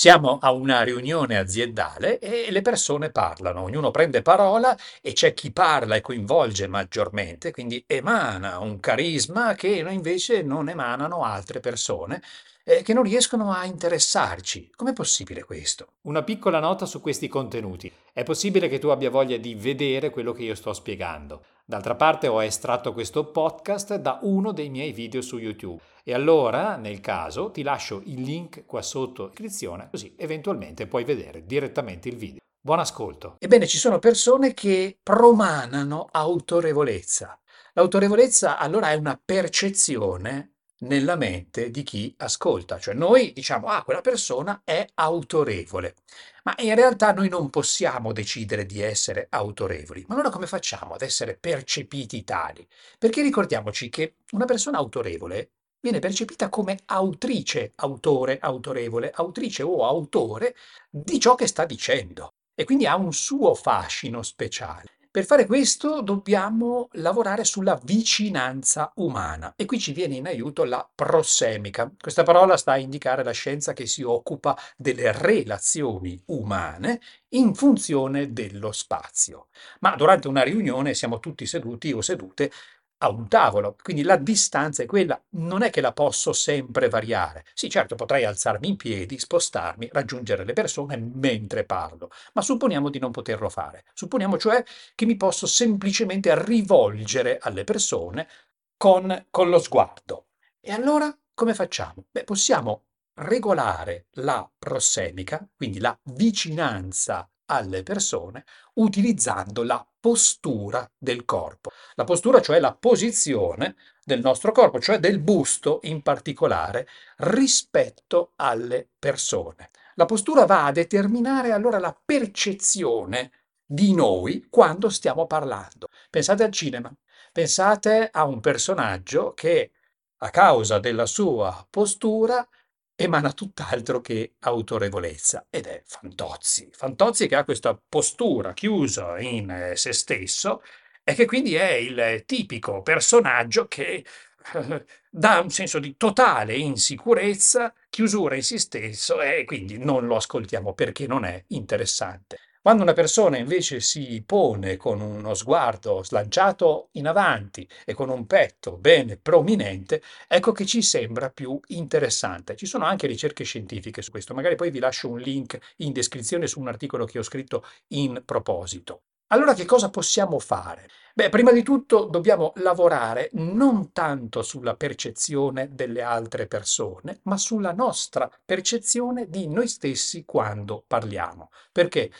Siamo a una riunione aziendale e le persone parlano, ognuno prende parola e c'è chi parla e coinvolge maggiormente, quindi emana un carisma che invece non emanano altre persone eh, che non riescono a interessarci. Com'è possibile questo? Una piccola nota su questi contenuti. È possibile che tu abbia voglia di vedere quello che io sto spiegando. D'altra parte ho estratto questo podcast da uno dei miei video su YouTube e allora, nel caso, ti lascio il link qua sotto in descrizione, così eventualmente puoi vedere direttamente il video. Buon ascolto. Ebbene, ci sono persone che promanano autorevolezza. L'autorevolezza allora è una percezione nella mente di chi ascolta, cioè noi diciamo, ah, quella persona è autorevole, ma in realtà noi non possiamo decidere di essere autorevoli. Ma allora come facciamo ad essere percepiti tali? Perché ricordiamoci che una persona autorevole viene percepita come autrice, autore, autorevole, autrice o autore di ciò che sta dicendo e quindi ha un suo fascino speciale. Per fare questo dobbiamo lavorare sulla vicinanza umana e qui ci viene in aiuto la prossemica. Questa parola sta a indicare la scienza che si occupa delle relazioni umane in funzione dello spazio. Ma durante una riunione siamo tutti seduti o sedute a un tavolo, quindi la distanza è quella, non è che la posso sempre variare. Sì, certo, potrei alzarmi in piedi, spostarmi, raggiungere le persone mentre parlo, ma supponiamo di non poterlo fare. Supponiamo cioè che mi posso semplicemente rivolgere alle persone con, con lo sguardo. E allora come facciamo? Beh, possiamo regolare la prossemica, quindi la vicinanza alle persone utilizzando la postura del corpo. La postura, cioè la posizione del nostro corpo, cioè del busto in particolare, rispetto alle persone. La postura va a determinare allora la percezione di noi quando stiamo parlando. Pensate al cinema, pensate a un personaggio che a causa della sua postura emana tutt'altro che autorevolezza ed è Fantozzi. Fantozzi che ha questa postura chiusa in eh, se stesso e che quindi è il tipico personaggio che eh, dà un senso di totale insicurezza, chiusura in se stesso e quindi non lo ascoltiamo perché non è interessante. Quando una persona invece si pone con uno sguardo slanciato in avanti e con un petto bene prominente, ecco che ci sembra più interessante. Ci sono anche ricerche scientifiche su questo, magari poi vi lascio un link in descrizione su un articolo che ho scritto in proposito. Allora che cosa possiamo fare? Beh, prima di tutto dobbiamo lavorare non tanto sulla percezione delle altre persone, ma sulla nostra percezione di noi stessi quando parliamo. Perché?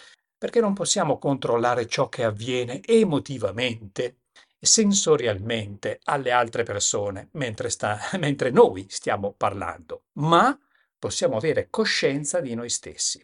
Perché non possiamo controllare ciò che avviene emotivamente, sensorialmente alle altre persone mentre, sta, mentre noi stiamo parlando, ma possiamo avere coscienza di noi stessi.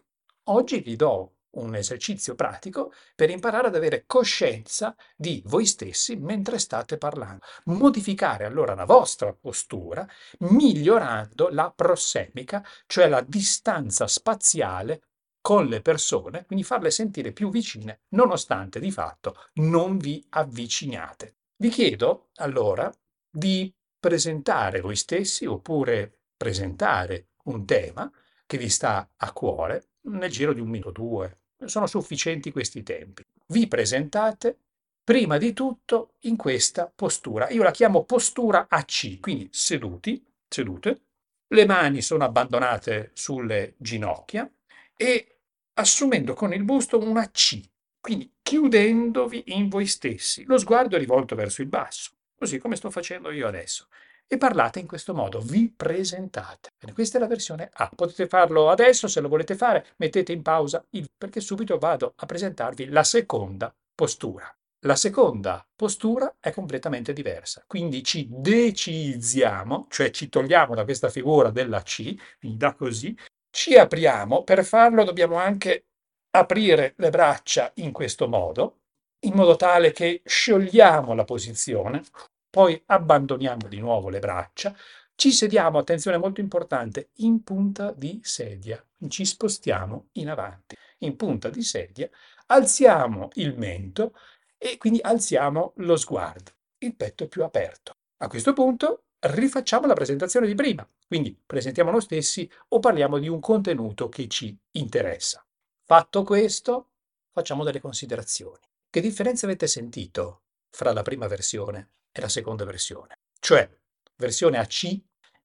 Oggi vi do un esercizio pratico per imparare ad avere coscienza di voi stessi mentre state parlando. Modificare allora la vostra postura migliorando la prossemica, cioè la distanza spaziale con le persone, quindi farle sentire più vicine, nonostante di fatto non vi avviciniate. Vi chiedo allora di presentare voi stessi oppure presentare un tema che vi sta a cuore nel giro di un minuto o due. Sono sufficienti questi tempi. Vi presentate prima di tutto in questa postura. Io la chiamo postura AC, quindi seduti, sedute, le mani sono abbandonate sulle ginocchia e assumendo con il busto una C, quindi chiudendovi in voi stessi. Lo sguardo rivolto verso il basso, così come sto facendo io adesso. E parlate in questo modo, vi presentate. Bene, questa è la versione A. Potete farlo adesso, se lo volete fare, mettete in pausa il, perché subito vado a presentarvi la seconda postura. La seconda postura è completamente diversa, quindi ci decizziamo, cioè ci togliamo da questa figura della C, quindi da così, ci apriamo, per farlo dobbiamo anche aprire le braccia in questo modo, in modo tale che sciogliamo la posizione, poi abbandoniamo di nuovo le braccia, ci sediamo, attenzione molto importante, in punta di sedia, ci spostiamo in avanti, in punta di sedia, alziamo il mento e quindi alziamo lo sguardo, il petto è più aperto. A questo punto rifacciamo la presentazione di prima. Quindi presentiamo noi stessi o parliamo di un contenuto che ci interessa. Fatto questo, facciamo delle considerazioni. Che differenza avete sentito fra la prima versione e la seconda versione? Cioè, versione AC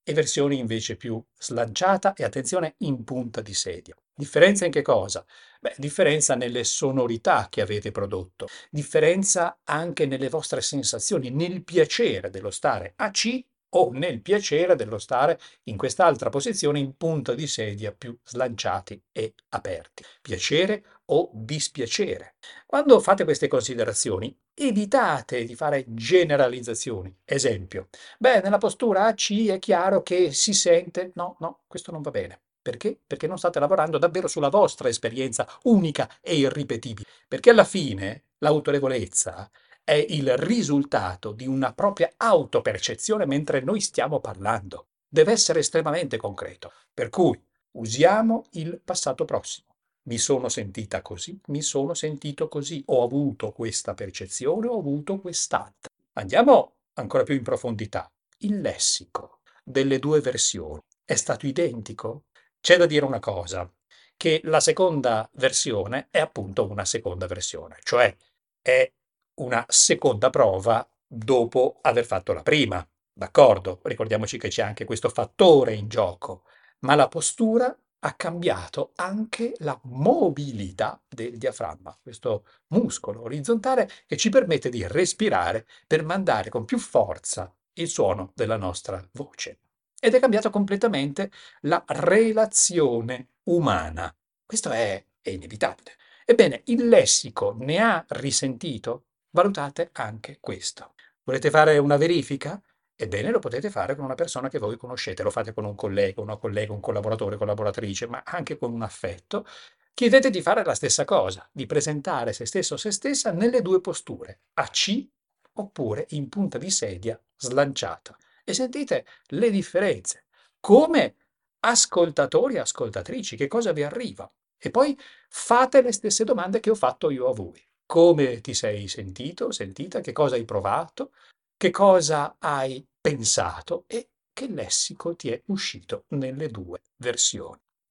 e versione invece più slanciata e attenzione in punta di sedia. Differenza in che cosa? Beh, differenza nelle sonorità che avete prodotto, differenza anche nelle vostre sensazioni, nel piacere dello stare a C o nel piacere dello stare in quest'altra posizione in punta di sedia più slanciati e aperti. Piacere o dispiacere. Quando fate queste considerazioni, evitate di fare generalizzazioni. Esempio, beh, nella postura AC è chiaro che si sente... No, no, questo non va bene. Perché? Perché non state lavorando davvero sulla vostra esperienza unica e irripetibile. Perché alla fine l'autorevolezza è il risultato di una propria autopercezione mentre noi stiamo parlando. Deve essere estremamente concreto. Per cui usiamo il passato prossimo. Mi sono sentita così, mi sono sentito così, ho avuto questa percezione, ho avuto quest'altra. Andiamo ancora più in profondità. Il lessico delle due versioni è stato identico? C'è da dire una cosa, che la seconda versione è appunto una seconda versione, cioè è una seconda prova dopo aver fatto la prima. D'accordo? Ricordiamoci che c'è anche questo fattore in gioco, ma la postura ha cambiato anche la mobilità del diaframma, questo muscolo orizzontale che ci permette di respirare per mandare con più forza il suono della nostra voce ed è cambiata completamente la relazione umana. Questo è, è inevitabile. Ebbene, il lessico ne ha risentito? Valutate anche questo. Volete fare una verifica? Ebbene, lo potete fare con una persona che voi conoscete, lo fate con un collega, una collega, un collaboratore, collaboratrice, ma anche con un affetto. Chiedete di fare la stessa cosa, di presentare se stesso o se stessa nelle due posture, a C oppure in punta di sedia slanciata e sentite le differenze. Come ascoltatori e ascoltatrici, che cosa vi arriva? E poi fate le stesse domande che ho fatto io a voi. Come ti sei sentito, sentita? Che cosa hai provato? Che cosa hai pensato? E che lessico ti è uscito nelle due versioni?